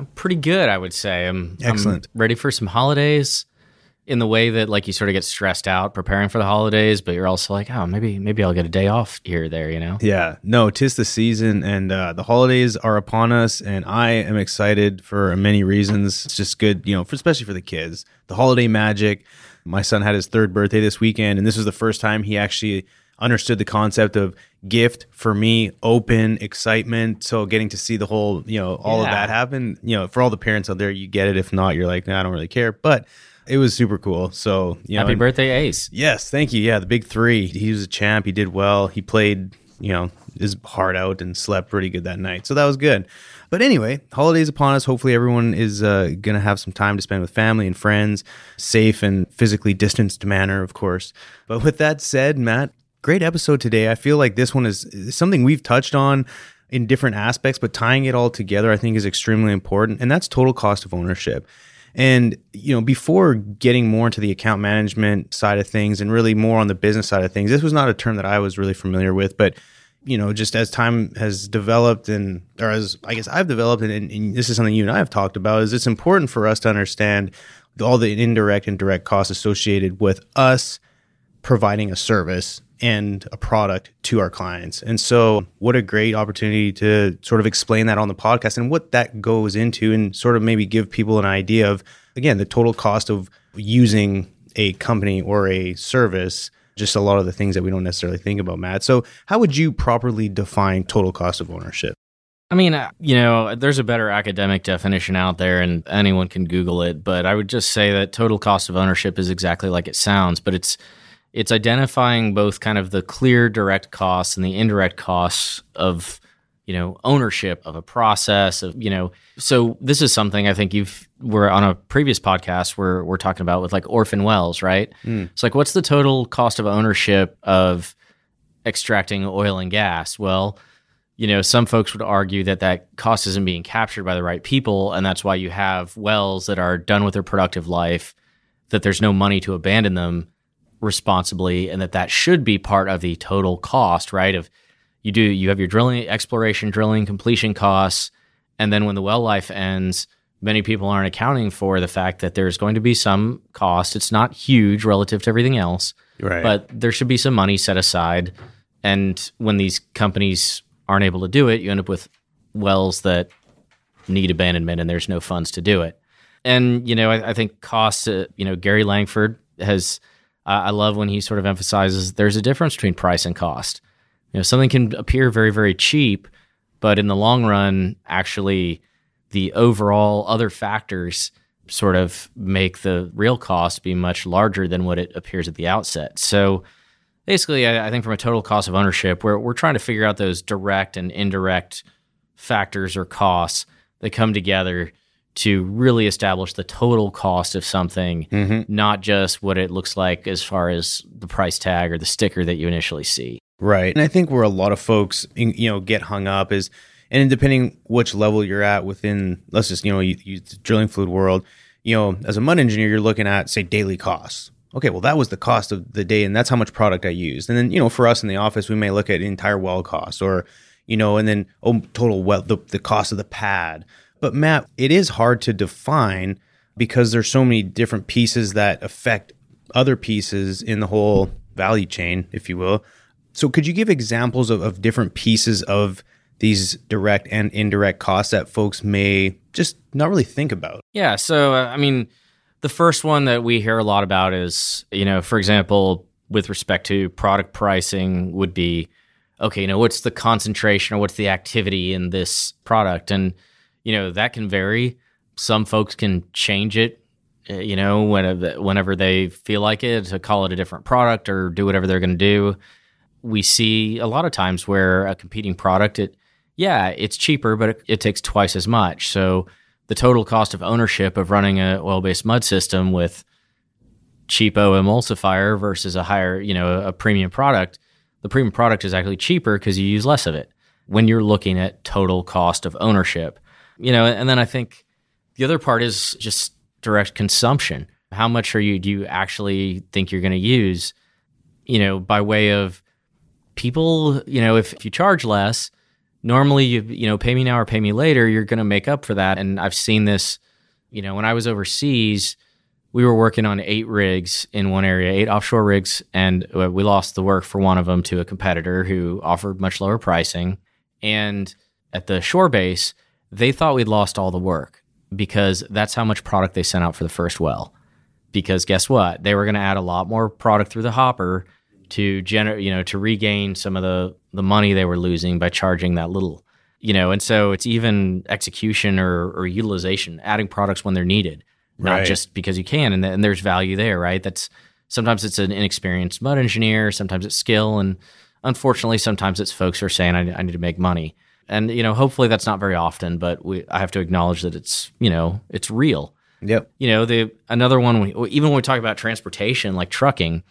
I'm pretty good, I would say. I'm Excellent. I'm ready for some holidays in the way that like you sort of get stressed out preparing for the holidays, but you're also like, oh, maybe maybe I'll get a day off here or there, you know? Yeah, no, tis the season and uh, the holidays are upon us, and I am excited for many reasons. It's just good, you know, for, especially for the kids. The holiday magic. My son had his third birthday this weekend, and this was the first time he actually understood the concept of gift for me, open, excitement. So getting to see the whole, you know, all of that happen, you know, for all the parents out there, you get it. If not, you're like, nah, I don't really care. But it was super cool. So, you know, Happy and- birthday, Ace. Yes, thank you. Yeah, the big three. He was a champ. He did well. He played, you know, his heart out and slept pretty good that night. So that was good. But anyway, holidays upon us. Hopefully, everyone is uh, going to have some time to spend with family and friends, safe and physically distanced manner, of course. But with that said, Matt, great episode today. I feel like this one is something we've touched on in different aspects, but tying it all together, I think, is extremely important. And that's total cost of ownership. And you know, before getting more into the account management side of things and really more on the business side of things, this was not a term that I was really familiar with. But you know, just as time has developed and or as I guess I've developed, and, and this is something you and I have talked about, is it's important for us to understand all the indirect and direct costs associated with us providing a service and a product to our clients. And so, what a great opportunity to sort of explain that on the podcast and what that goes into, and sort of maybe give people an idea of, again, the total cost of using a company or a service. Just a lot of the things that we don't necessarily think about, Matt. So, how would you properly define total cost of ownership? I mean, uh, you know, there's a better academic definition out there and anyone can Google it, but I would just say that total cost of ownership is exactly like it sounds, but it's it's identifying both kind of the clear direct costs and the indirect costs of you know ownership of a process of you know. So this is something i think you've we're on a previous podcast where we're talking about with like orphan wells right? Hmm. It's like what's the total cost of ownership of extracting oil and gas? Well you know some folks would argue that that cost isn't being captured by the right people and that's why you have wells that are done with their productive life that there's no money to abandon them responsibly and that that should be part of the total cost right? Of you do you have your drilling exploration drilling completion costs and then when the well life ends many people aren't accounting for the fact that there's going to be some cost. It's not huge relative to everything else Right. but there should be some money set aside. And when these companies aren't able to do it you end up with wells that need abandonment and there's no funds to do it. And you know i, I think costs uh, you know gary langford has I I love when he sort of emphasizes there's a difference between price and cost. You know something can appear very very cheap but in the long run actually the overall other factors sort of make the real cost be much larger than what it appears at the outset. So basically I, I think from a total cost of ownership we're, we're trying to figure out those direct and indirect factors or costs that come together to really establish the total cost of something Mm-hmm. not just what it looks like as far as the price tag or the sticker that you initially see Right. And I think where a lot of folks, you know, get hung up is, and depending which level you're at within, let's just, you know, you, the drilling fluid world, you know, as a mud engineer, you're looking at, say, daily costs. Okay, well, that was the cost of the day, and that's how much product I used. And then, you know, for us in the office, we may look at entire well cost or, you know, and then, oh, total well, the, the cost of the pad. But Matt, it is hard to define because there's so many different pieces that affect other pieces in the whole value chain, if you will. So, could you give examples of, of different pieces of these direct and indirect costs that folks may just not really think about? Yeah. So, uh, I mean, the first one that we hear a lot about is, you know, for example, with respect to product pricing, would be okay, you know, what's the concentration or what's the activity in this product? And, you know, that can vary. Some folks can change it, uh, you know, whenever, whenever they feel like it to call it a different product or do whatever they're going to do. We see a lot of times where a competing product, it, yeah, it's cheaper, but it, it takes twice as much. So the total cost of ownership of running a oil-based mud system with cheapo emulsifier versus a higher, you know, a premium product, the premium product is actually cheaper because you use less of it when you're looking at total cost of ownership. You know, and then I think the other part is just direct consumption. How much are you do you actually think you're going to use, you know, by way of people, you know, if, if you charge less, normally you you know, pay me now or pay me later, you're going to make up for that. And I've seen this, you know, when I was overseas, we were working on eight rigs in one area, eight offshore rigs, and uh, we lost the work for one of them to a competitor who offered much lower pricing. And at the shore base, they thought we'd lost all the work because that's how much product they sent out for the first well. Because guess what? They were going to add a lot more product through the hopper to generate, you know, to regain some of the the money they were losing by charging that little, you know. And so it's even execution or, or utilization, adding products when they're needed not right. just because you can. And, th- and there's value there, right? That's sometimes it's an inexperienced mud engineer, sometimes it's skill, and unfortunately, sometimes it's folks who are saying, I, I need to make money. And you know, hopefully that's not very often, but we I have to acknowledge that it's you know it's real. Yep. You know, the another one we, even when we talk about transportation, like trucking,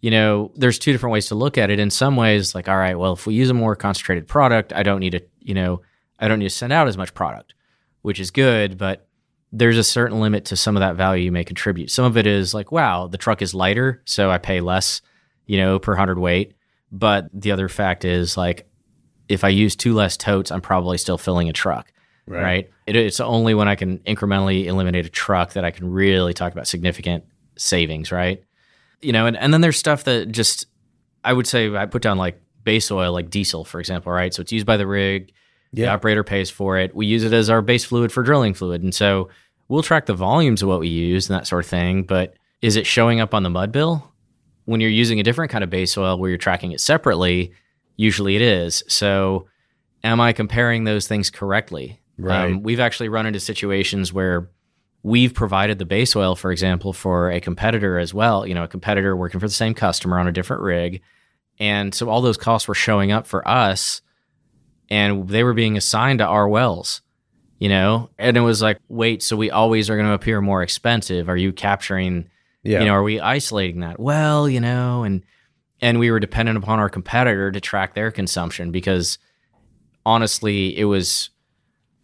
you know, there's two different ways to look at it. In some ways, like, all right, well, if we use a more concentrated product, I don't need to, you know, I don't need to send out as much product, which is good. But there's a certain limit to some of that value you may contribute. Some of it is like, wow, the truck is lighter, so I pay less, you know, per hundred weight. But the other fact is like, if I use two less totes, I'm probably still filling a truck. Right. right? It, it's only when I can incrementally eliminate a truck that I can really talk about significant savings, right? You know, and, and then there's stuff that just I would say I put down like base oil, like diesel, for example, right? So it's used by the rig. Yeah. The operator pays for it. We use it as our base fluid for drilling fluid. And so we'll track the volumes of what we use and that sort of thing, but is it showing up on the mud bill? When you're using a different kind of base oil where you're tracking it separately, usually it is. So, am I comparing those things correctly? Right. Um, we've actually run into situations where we've provided the base oil, for example, for a competitor as well. You know, a competitor working for the same customer on a different rig. And so all those costs were showing up for us and they were being assigned to our wells you know and it was like wait so we always are going to appear more expensive are you capturing yeah. you know are we isolating that well you know and and we were dependent upon our competitor to track their consumption because honestly it was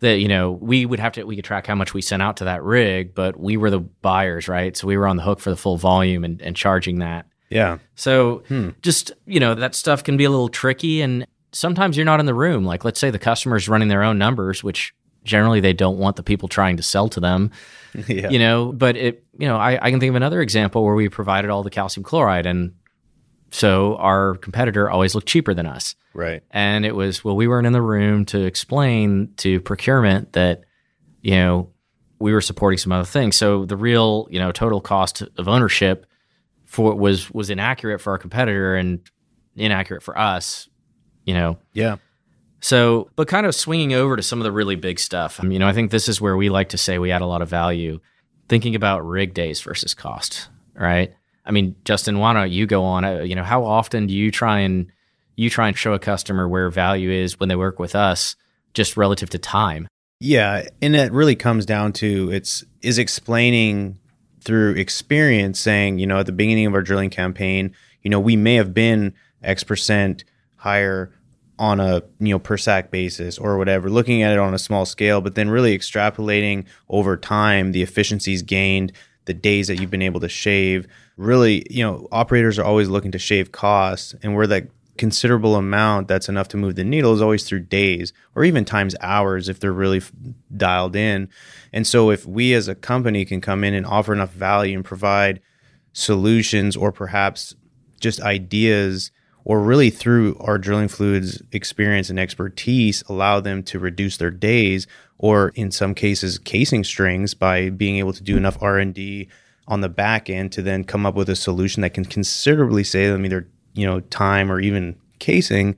that you know we would have to we could track how much we sent out to that rig but we were the buyers right so we were on the hook for the full volume and, and charging that yeah so hmm. just you know that stuff can be a little tricky and sometimes you're not in the room like let's say the customer's running their own numbers which generally they don't want the people trying to sell to them. yeah. You know, but it you know, I, I can think of another example where we provided all the calcium chloride and so our competitor always looked cheaper than us. Right. And it was, well, we weren't in the room to explain to procurement that, you know, we were supporting some other things. So the real, you know, total cost of ownership for was was inaccurate for our competitor and inaccurate for us, you know. Yeah. So, but kind of swinging over to some of the really big stuff. You know, I think this is where we like to say we add a lot of value thinking about rig days versus cost, right? I mean, Justin, why don't you go on? Uh, you know, how often do you try and you try and show a customer where value is when they work with us, just relative to time? Yeah, and it really comes down to it's is explaining through experience, saying you know at the beginning of our drilling campaign, you know we may have been X percent higher on a you know per sack basis or whatever looking at it on a small scale but then really extrapolating over time the efficiencies gained the days that you've been able to shave. Really you know operators are always looking to shave costs and where that considerable amount that's enough to move the needle is always through days or even times hours if they're really f- dialed in. And so if we as a company can come in and offer enough value and provide solutions or perhaps just ideas or really through our drilling fluids experience and expertise allow them to reduce their days or in some cases casing strings by being able to do enough r&d on the back end to then come up with a solution that can considerably save them either you know time or even casing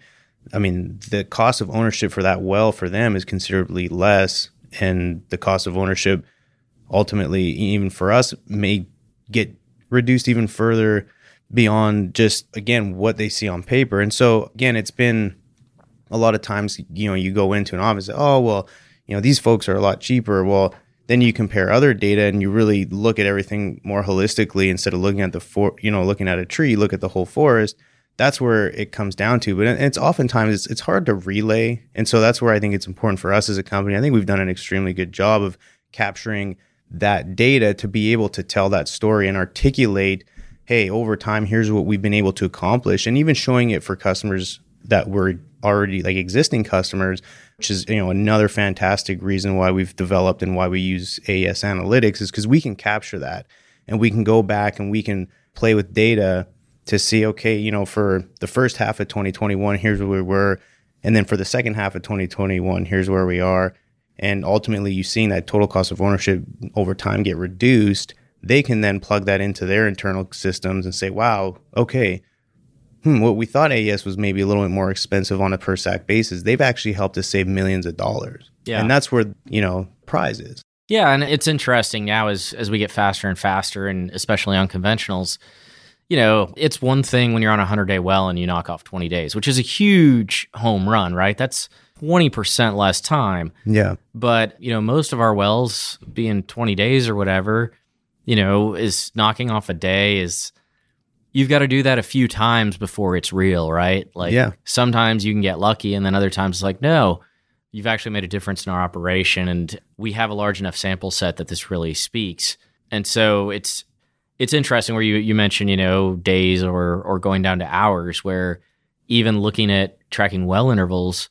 i mean the cost of ownership for that well for them is considerably less and the cost of ownership ultimately even for us may get reduced even further beyond just again what they see on paper. And so again, it's been a lot of times you know you go into an office, oh well, you know these folks are a lot cheaper. Well, then you compare other data and you really look at everything more holistically instead of looking at the for you know looking at a tree look at the whole forest. That's where it comes down to. But it's oftentimes it's, it's hard to relay. And so that's where i think it's important for us as a company. I think we've done an extremely good job of capturing that data to be able to tell that story and articulate hey over time here's what we've been able to accomplish. And even showing it for customers that were already like existing customers which is you know another fantastic reason why we've developed and why we use AES analytics is because we can capture that and we can go back and we can play with data to see okay you know for the first half of 2021 here's where we were and then for the second half of 2021 here's where we are. And ultimately you've seen that total cost of ownership over time get reduced. They can then plug that into their internal systems and say wow okay hmm, what we thought AES was maybe a little bit more expensive on a per sack basis, they've actually helped us save millions of dollars. Yeah. And that's where, you know, prize is. Yeah, and it's interesting now as as we get faster and faster, and especially on conventionals. You know, it's one thing when you're on a hundred day well and you knock off twenty days, which is a huge home run, right? That's twenty percent less time. Yeah. But you know, most of our wells being twenty days or whatever, you know, is knocking off a day is you've got to do that a few times before it's real, right? Like Yeah. sometimes you can get lucky and then other times it's like, no, you've actually made a difference in our operation and we have a large enough sample set that this really speaks. And so it's it's interesting where you you mentioned, you know, days or or going down to hours where even looking at tracking well intervals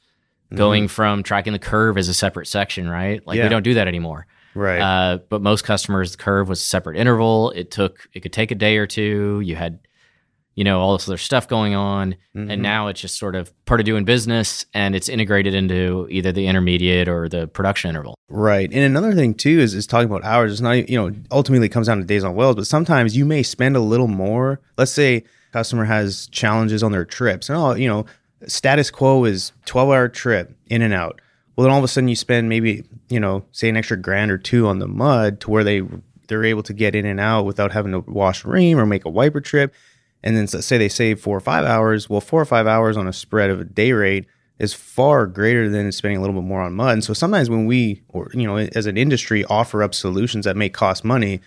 going from tracking the curve as a separate section, right? Like Yeah. we don't do that anymore. Right. Uh, but most customers, the curve was a separate interval. It took, it could take a day or two. You had, you know, all this other stuff going on. Mhm. And now it's just sort of part of doing business and it's integrated into either the intermediate or the production interval. Right. And another thing too is, is talking about hours. It's not, you know, ultimately it comes down to days on wells, but sometimes you may spend a little more. Let's say customer has challenges on their trips and oh, you know, status quo is 12 hour trip in and out. Well, then all of a sudden you spend maybe, you know, say an extra grand or two on the mud to where they they're able to get in and out without having to wash ream or make a wiper trip. And then s- say they save four or five hours. Well, four or five hours on a spread of a day rate is far greater than spending a little bit more on mud. And so sometimes when we, or you know, as an industry, offer up solutions that may cost money,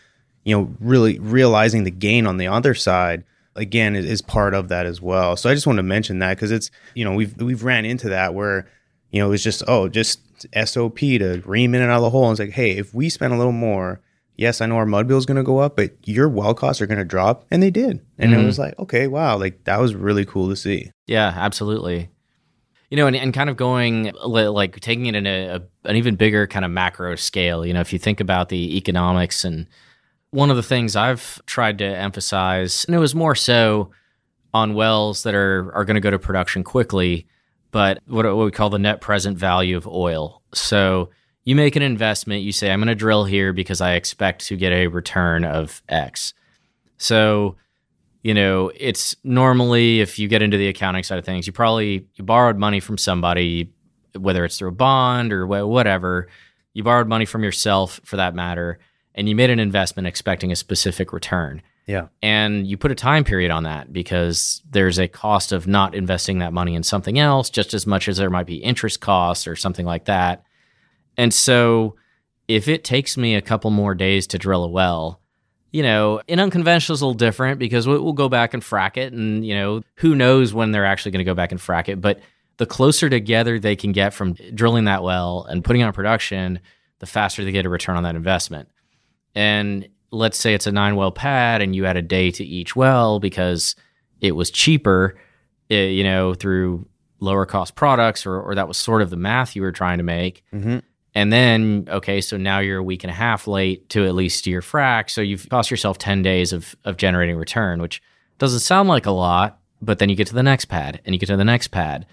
you know, really realizing the gain on the other side again is, is part of that as well. So I just want to mention that because it's you know we've we've ran into that where you know it's just oh just SOP to ream in and out of the hole. And it's like hey, if we spend a little more. Yes, I know our mud bill is going to go up, but your well costs are going to drop, and they did. And it Mhm. was like, okay, wow, like that was really cool to see. Yeah, absolutely. You know, and, and kind of going like taking it in a, a an even bigger kind of macro scale. You know, if you think about the economics and one of the things I've tried to emphasize, and it was more so on wells that are are going to go to production quickly, but what, what we call the net present value of oil. So you make an investment, you say, I'm going to drill here because I expect to get a return of X. So you know, it's normally if you get into the accounting side of things, you probably you borrowed money from somebody, whether it's through a bond or whatever. You borrowed money from yourself, for that matter, and you made an investment expecting a specific return. Yeah. And you put a time period on that because there's a cost of not investing that money in something else, just as much as there might be interest costs or something like that. And so, if it takes me a couple more days to drill a well, you know, in unconventional is a little different because we'll, go back and frack it, and you know, who knows when they're actually going to go back and frack it. But the closer together they can get from drilling that well and putting on production, the faster they get a return on that investment. And let's say it's a nine well pad, and you add a day to each well because it was cheaper, eh, you know, through lower cost products, or or that was sort of the math you were trying to make. Mm-hmm. And then, okay, so now you're a week and a half late to at least your frac. So you've cost yourself 10 days of, of generating return, which doesn't sound like a lot, but then you get to the next pad and you get to the next pad.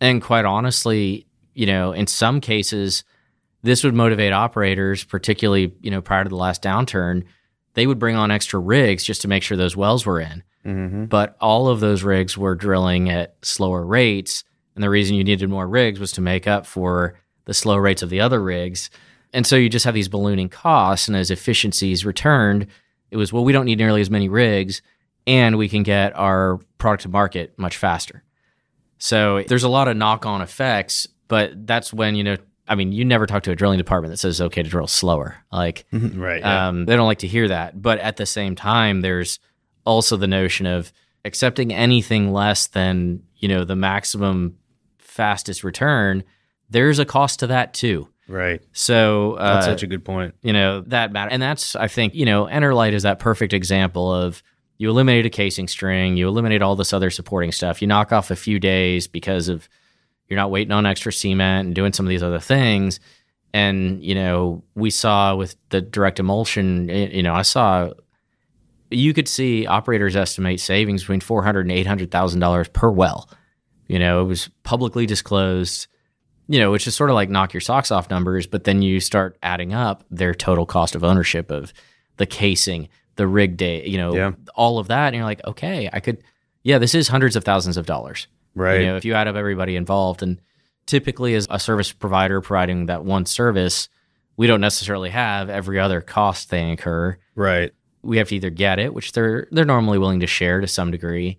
And quite honestly, you know, in some cases, this would motivate operators, particularly, you know, prior to the last downturn, they would bring on extra rigs just to make sure those wells were in. Mm-hmm. But all of those rigs were drilling at slower rates. And the reason you needed more rigs was to make up for the slow rates of the other rigs. And so you just have these ballooning costs. And as efficiencies returned, it was, well, we don't need nearly as many rigs and we can get our product to market much faster. So there's a lot of knock on effects, but that's when, you know, I mean, you never talk to a drilling department that says okay to drill slower. Like, right. yeah. um, they don't like to hear that. But at the same time, there's also the notion of accepting anything less than you know the maximum fastest return. There's a cost to that too. right. So uh, That's such a good point. you know that matter and that's i think you know enterlite is that perfect example of you eliminate a casing string you eliminate all this other supporting stuff you knock off a few days because of you're not waiting on extra cement and doing some of these other things and you know we saw with the direct emulsion you know i saw you could see operators estimate savings between 400 and 800 thousand dollars per well you know it was publicly disclosed you know, which is sort of like knock your socks off numbers, but then you start adding up their total cost of ownership of the casing, the rig day, you know, Yeah. all of that. And you're like, okay, I could, yeah, this is hundreds of thousands of dollars. Right. You know, if you add up everybody involved. And typically, as a service provider providing that one service, we don't necessarily have every other cost they incur. right. We have to either get it, which they're they're normally willing to share to some degree,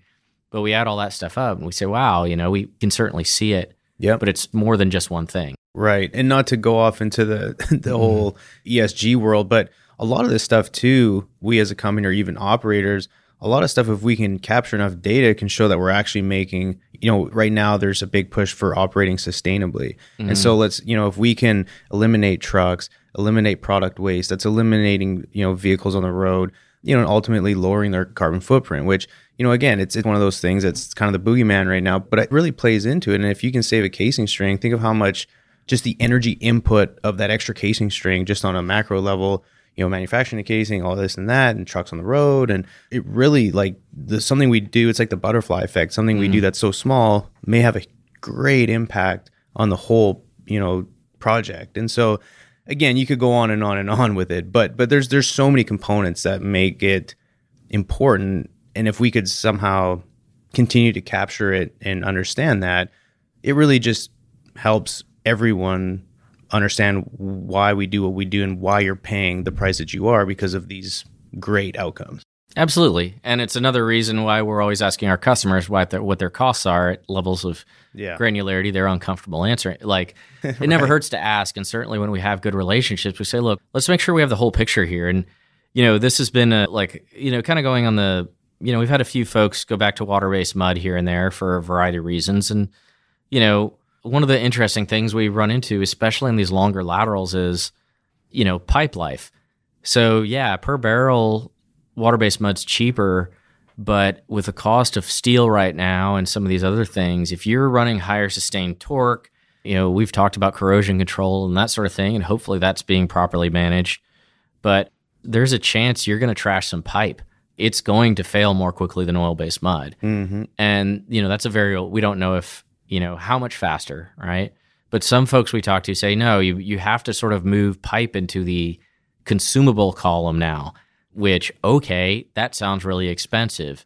but we add all that stuff up and we say, wow, you know, we can certainly see it, Yep. but it's more than just one thing. Right. And not to go off into the Mm-hmm. the whole ESG world, but a lot of this stuff too, we as a company or even operators, a lot of stuff if we can capture enough data can show that we're actually making, you know, right now there's a big push for operating sustainably. And so let's, you know, if we can eliminate trucks, eliminate product waste, that's eliminating, you know, vehicles on the road, you know, and ultimately lowering their carbon footprint, which, you know, again, it's, it's one of those things that's kind of the boogeyman right now, but it really plays into it. And if you can save a casing string, think of how much just the energy input of that extra casing string just on a macro level you know manufacturing the casing all this and that and trucks on the road. And it really like the something we do it's like the butterfly effect. Something we do mm-hmm. that's so small may have a great impact on the whole you know project. And so again you could go on and on and on with it but but there's there's so many components that make it important and if we could somehow continue to capture it and understand that it really just helps everyone understand why we do what we do and why you're paying the price that you are because of these great outcomes. Absolutely, and it's another reason why we're always asking our customers what their what their costs are at levels of Yeah. granularity they're uncomfortable answering. Like it never hurts to ask, and certainly when we have good relationships, we say, "Look, let's make sure we have the whole picture here." And you know, this has been a, like you know, kind of going on the you know, we've had a few folks go back to water based mud here and there for a variety of reasons, and you know, one of the interesting things we run into, especially in these longer laterals, is you know, pipe life. So yeah, per barrel, water based mud's cheaper, but with the cost of steel right now and some of these other things, if you're running higher sustained torque, you know, we've talked about corrosion control and that sort of thing, and hopefully that's being properly managed. But there's a chance you're going to trash some pipe. It's going to fail more quickly than oil based mud. Mm-hmm. And, you know, that's a very, we don't know if, you know, how much faster, right? But some folks we talk to say, no, you, you have to sort of move pipe into the consumable column now, which, okay, that sounds really expensive.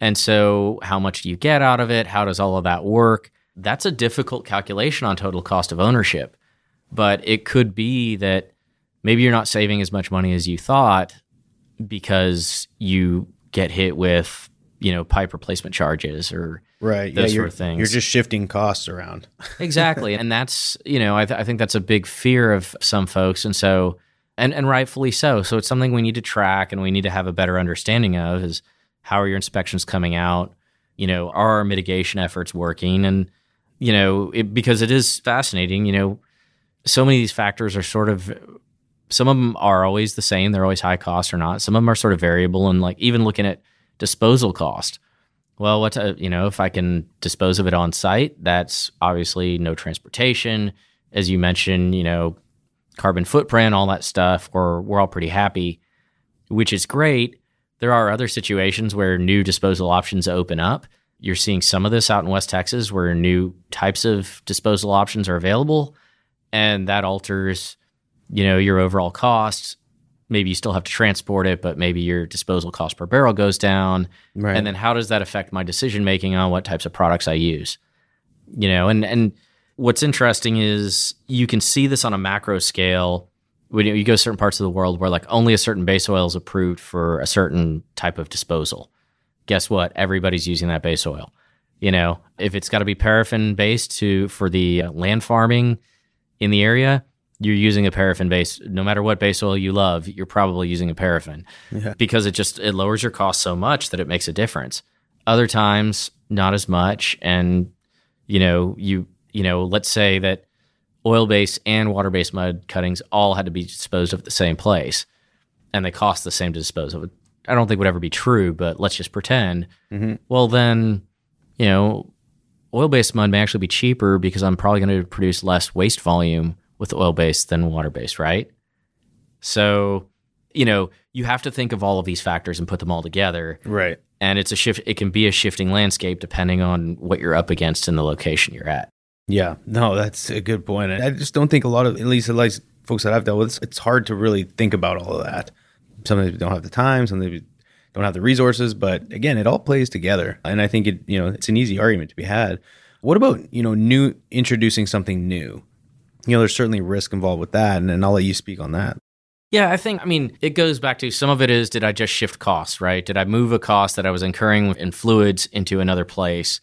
And so, how much do you get out of it? How does all of that work? That's a difficult calculation on total cost of ownership. But it could be that maybe you're not saving as much money as you thought because you get hit with, you know, pipe replacement charges or Right. Those yeah, sort you're, of things. You're just shifting costs around. exactly and that's you know I, th- I think that's a big fear of some folks and so and and rightfully so so it's something we need to track and we need to have a better understanding of is how are your inspections coming out you know are our mitigation efforts working and you know it, because it is fascinating you know so many of these factors are sort of some of them are always the same they're always high cost or not some of them are sort of variable and like even looking at disposal cost well, what's a, uh, you know, if I can dispose of it on site, that's obviously no transportation. As you mentioned, you know, carbon footprint, all that stuff, or we're all pretty happy, which is great. There are other situations where new disposal options open up. You're seeing some of this out in West Texas where new types of disposal options are available, and that alters, you know, your overall cost. Maybe you still have to transport it, but maybe your disposal cost per barrel goes down. Right. And then how does that affect my decision making on what types of products I use? You know, and and what's interesting is you can see this on a macro scale when you go to certain parts of the world where like only a certain base oil is approved for a certain type of disposal. Guess what? Everybody's using that base oil. You know, if it's got to be paraffin based to for the uh, land farming, in the area, you're using a paraffin base. No matter what base oil you love, you're probably using a paraffin Yeah. because it just it lowers your cost so much that it makes a difference. Other times, not as much, and you know you you know let's say that oil based and water based mud cuttings all had to be disposed of at the same place, and they cost the same to dispose of. I don't think would ever be true, but let's just pretend. Mhm. Well, then you know oil based mud may actually be cheaper because I'm probably going to produce less waste volume with oil based than water based, right? So, you know, you have to think of all of these factors and put them all together. Right. And it's a shift, it can be a shifting landscape depending on what you're up against in the location you're at. Yeah, no, that's a good point. I just don't think a lot of, at least at least folks that I've dealt with, it's hard to really think about all of that. Sometimes we don't have the time, sometimes we don't have the resources, but again, it all plays together. And I think it, you know, it's an easy argument to be had. What about, you know, new introducing something new? You know, there's certainly risk involved with that, and, and I'll let you speak on that. Yeah, I think, I mean, it goes back to some of it is did I just shift costs, right? Did I move a cost that I was incurring in fluids into another place?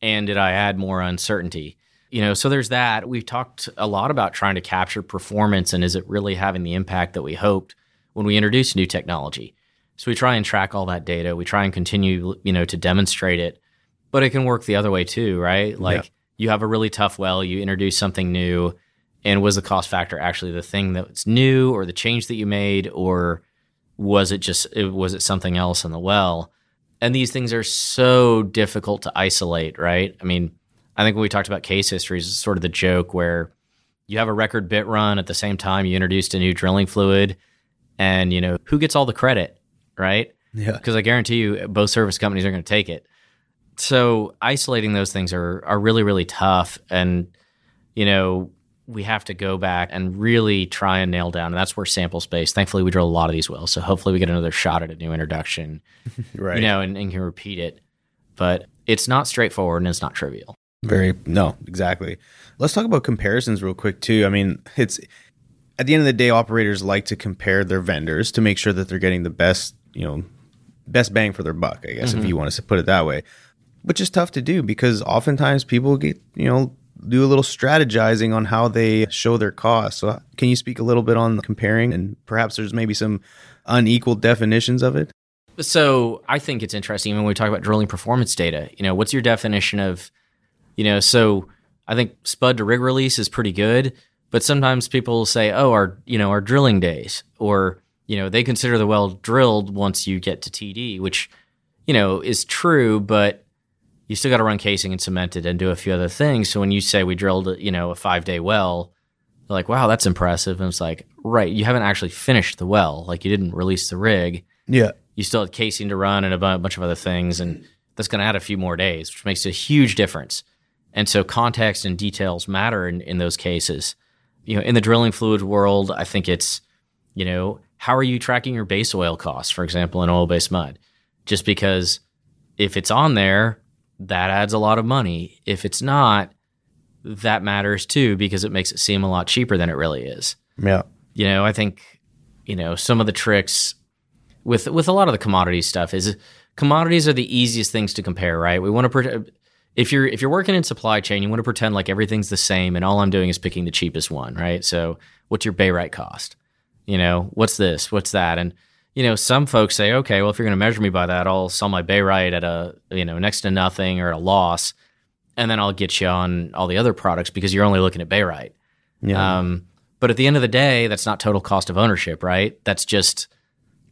And did I add more uncertainty? You know, so there's that. We've talked a lot about trying to capture performance and is it really having the impact that we hoped when we introduce new technology? So we try and track all that data. We try and continue, you know, to demonstrate it. But it can work the other way too, right? Like Yeah. you have a really tough well, you introduce something new, and was the cost factor actually the thing that's new or the change that you made or was it just was it something else in the well and these things are so difficult to isolate right i mean i think when we talked about case histories it's sort of the joke where you have a record bit run at the same time you introduced a new drilling fluid and you know who gets all the credit right Yeah. because I guarantee you both service companies are going to take it. So isolating those things are are really really tough, and you know we have to go back and really try and nail down. And that's where sample space. Thankfully, we drill a lot of these wells, so hopefully we get another shot at a new introduction, Right. you know, and, and can repeat it. But it's not straightforward and it's not trivial. Very no, exactly. Let's talk about comparisons real quick too. I mean, it's at the end of the day, operators like to compare their vendors to make sure that they're getting the best, you know, best bang for their buck. I guess if mm-hmm. you want to put it that way, which is tough to do because oftentimes people get, you know, do a little strategizing on how they show their costs. So, can you speak a little bit on comparing and perhaps there's maybe some unequal definitions of it? So I think it's interesting when we talk about drilling performance data. You know, what's your definition of, you know, so I think spud to rig release is pretty good, but sometimes people say, oh, our, you know, our drilling days, or, you know, they consider the well drilled once you get to TD, which, you know, is true, but you still got to run casing and cement it and do a few other things. So when you say we drilled, you know, a five day well, they're like, wow, that's impressive. And it's like, right, you haven't actually finished the well. Like you didn't release the rig Yeah. you still had casing to run and a bunch of other things, and that's going to add a few more days, which makes a huge difference. And so context and details matter in, in those cases. You know, in the drilling fluid world, I think it's, you know, how are you tracking your base oil costs, for example, in oil based mud? Just because if it's on there, that adds a lot of money. If it's not, that matters too because it makes it seem a lot cheaper than it really is. Yeah. you know i think you know some of the tricks with with a lot of the commodity stuff is commodities are the easiest things to compare right? We want to pre- if you're if you're working in supply chain you want to pretend like everything's the same and all i'm doing is picking the cheapest one right? So what's your barite cost? You know what's this? What's that? And you know some folks say okay well if you're going to measure me by that i'll sell my barite at a you know next to nothing or at a loss and then i'll get you on all the other products because you're only looking at barite. Yeah. um, but at the end of the day, that's not total cost of ownership, right? That's just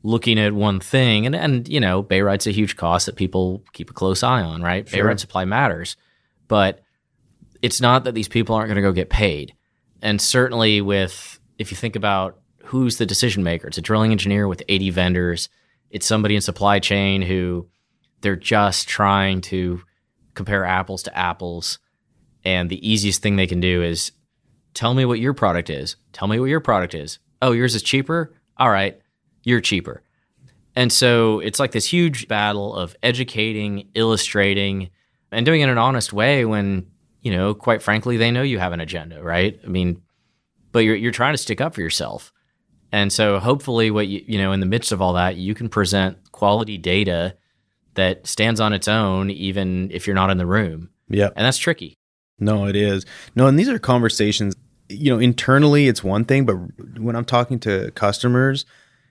looking at one thing. And, and you know, barite's a huge cost that people keep a close eye on, right? Sure. barite supply matters. But it's not that these people aren't going to go get paid. And certainly with, if you think about who's the decision maker, it's a drilling engineer with 80 vendors. It's somebody in supply chain who they're just trying to compare apples to apples. And the easiest thing they can do is tell me what your product is. Tell me what your product is. Oh, yours is cheaper? All right, you're cheaper. And so it's like this huge battle of educating, illustrating, and doing it in an honest way when, you know, quite frankly, they know you have an agenda, right? I mean, but you're you're trying to stick up for yourself. And so hopefully what you you know, in the midst of all that, you can present quality data that stands on its own even if you're not in the room. yeah. And that's tricky. No, it is. No, and these are conversations. you know, internally it's one thing, but when I'm talking to customers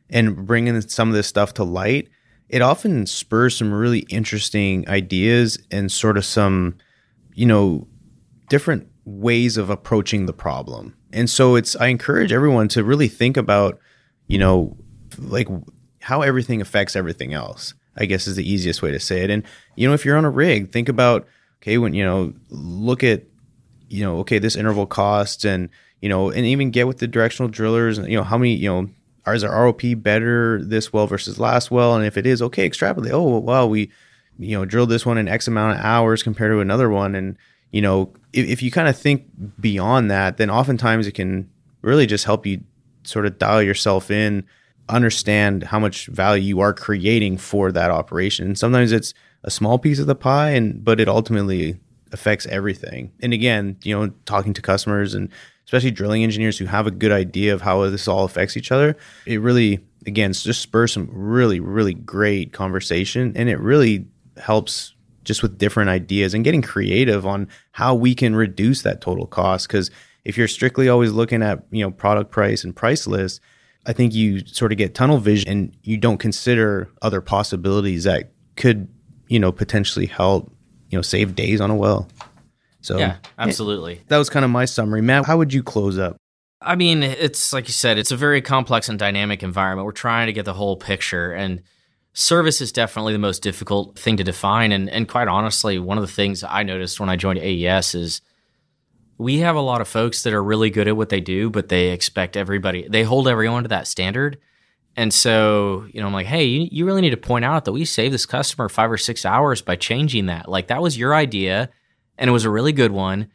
and bringing some of this stuff to light, it often spurs some really interesting ideas and sort of some, you know, different ways of approaching the problem. And so it's I encourage everyone to really think about, you know, like how everything affects everything else. I guess is the easiest way to say it. And you know, if you're on a rig, think about okay, when you know, look at you know, okay, this interval cost and you know, and even get with the directional drillers and you know, how many, you know, is our ROP better this well versus last well? And if it is, okay, extrapolate. Oh, well, we, you know, drilled this one in X amount of hours compared to another one. And, you know, if, if you kind of think beyond that, then oftentimes it can really just help you sort of dial yourself in, understand how much value you are creating for that operation. And sometimes it's a small piece of the pie, and but it ultimately affects everything. And again, you know, talking to customers and especially drilling engineers who have a good idea of how this all affects each other, it really, again, just spurs some really, really great conversation. And it really helps just with different ideas and getting creative on how we can reduce that total cost. Because if you're strictly always looking at, you know, product price and price list, I think you sort of get tunnel vision and you don't consider other possibilities that could, you know, potentially help, you know, save days on a well. So yeah, absolutely. That was kind of my summary. Matt, how would you close up? I mean, it's like you said, it's a very complex and dynamic environment. We're trying to get the whole picture and service is definitely the most difficult thing to define and and quite honestly, one of the things I noticed when I joined AES is we have a lot of folks that are really good at what they do, but they expect everybody, they hold everyone to that standard. And so, you know, I'm like, hey, you, you really need to point out that we saved this customer five or six hours by changing that. Like, that was your idea and it was a really good one.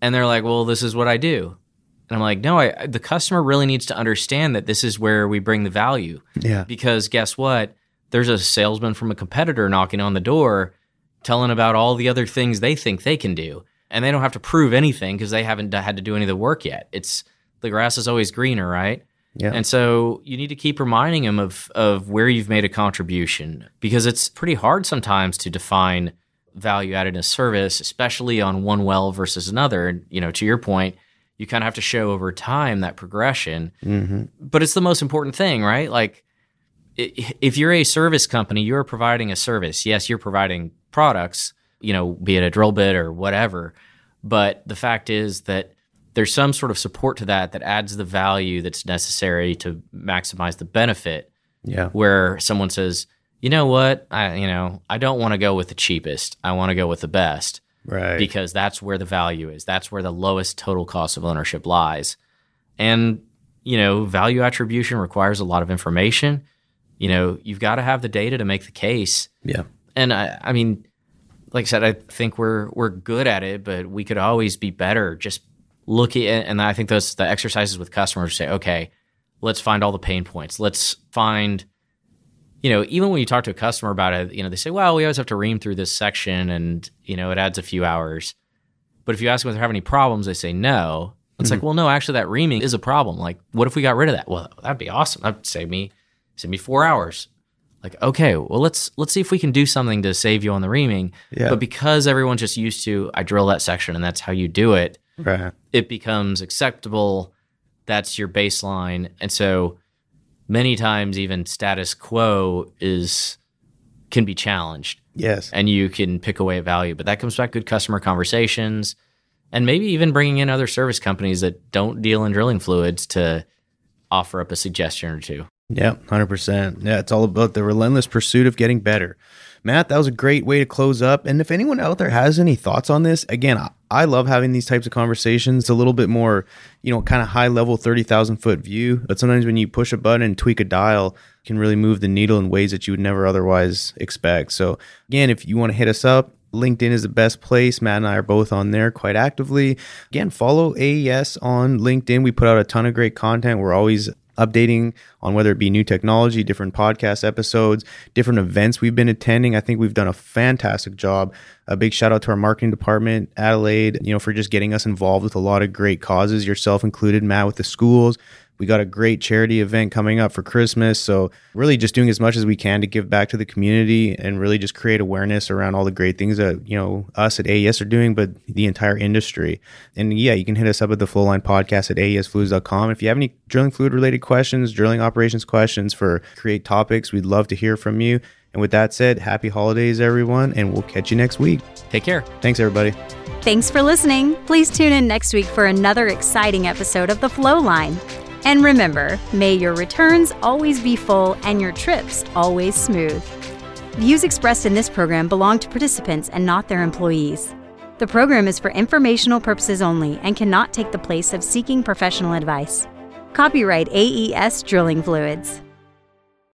And they're like, well, this is what I do. And I'm like, no, I, the customer really needs to understand that this is where we bring the value. Yeah. Because guess what? There's a salesman from a competitor knocking on the door telling about all the other things they think they can do. And they don't have to prove anything because they haven't had to do any of the work yet. It's the grass is always greener, right? Yeah. And so you need to keep reminding them of of where you've made a contribution because it's pretty hard sometimes to define value added in a service, especially on one well versus another. And, you know, to your point, you kind of have to show over time that progression. Mm-hmm. But it's the most important thing, right? Like, if you're a service company, you're providing a service. Yes, you're providing products, you know, be it a drill bit or whatever. But the fact is that there's some sort of support to that that adds the value that's necessary to maximize the benefit. Yeah. Where someone says, you know what? I you know, I don't want to go with the cheapest. I want to go with the best. Right. Because that's where the value is. That's where the lowest total cost of ownership lies. And you know, value attribution requires a lot of information. You know, you've got to have the data to make the case. Yeah. And I I mean, like I said, I think we're we're good at it, but we could always be better. Just looking at, and I think those the exercises with customers say, okay, let's find all the pain points. Let's find you know, even when you talk to a customer about it, you know, they say, well, we always have to ream through this section and, you know, it adds a few hours. But if you ask them if they have any problems, they say no. It's mm-hmm. like, well, no, actually that reaming is a problem. Like, what if we got rid of that? Well, that'd be awesome. That'd save me, save me four hours. Like, okay, well, let's let's see if we can do something to save you on the reaming. Yeah. But because everyone's just used to I drill that section and that's how you do it, right. it becomes acceptable. That's your baseline. And so many times even status quo is can be challenged. Yes. And you can pick away at value, but that comes back good customer conversations and maybe even bringing in other service companies that don't deal in drilling fluids to offer up a suggestion or two. Yeah, 100%. Yeah, it's all about the relentless pursuit of getting better. Matt, that was a great way to close up. And if anyone out there has any thoughts on this, again, I love having these types of conversations. It's a little bit more, you know, kind of high level, 30,000 foot view. But sometimes when you push a button and tweak a dial, can really move the needle in ways that you would never otherwise expect. So, again, if you want to hit us up, LinkedIn is the best place. Matt and I are both on there quite actively. Again, follow AES on LinkedIn. We put out a ton of great content. We're always updating on whether it be new technology, different podcast episodes, different events we've been attending. I think we've done a fantastic job. A big shout out to our marketing department, Adelaide, you know, for just getting us involved with a lot of great causes, yourself included, Matt, with the schools We got a great charity event coming up for Christmas. So, really just doing as much as we can to give back to the community and really just create awareness around all the great things that, you know, us at AES are doing, but the entire industry. And yeah, you can hit us up at the Flowline Podcast at aesfluids.com. If you have any drilling fluid related questions, drilling operations questions for create topics, we'd love to hear from you. And with that said, happy holidays, everyone, and we'll catch you next week. Take care. Thanks, everybody. Thanks for listening. Please tune in next week for another exciting episode of The Flow Line. And remember, may your returns always be full and your trips always smooth. Views expressed in this program belong to participants and not their employees. The program is for informational purposes only and cannot take the place of seeking professional advice. Copyright AES Drilling Fluids.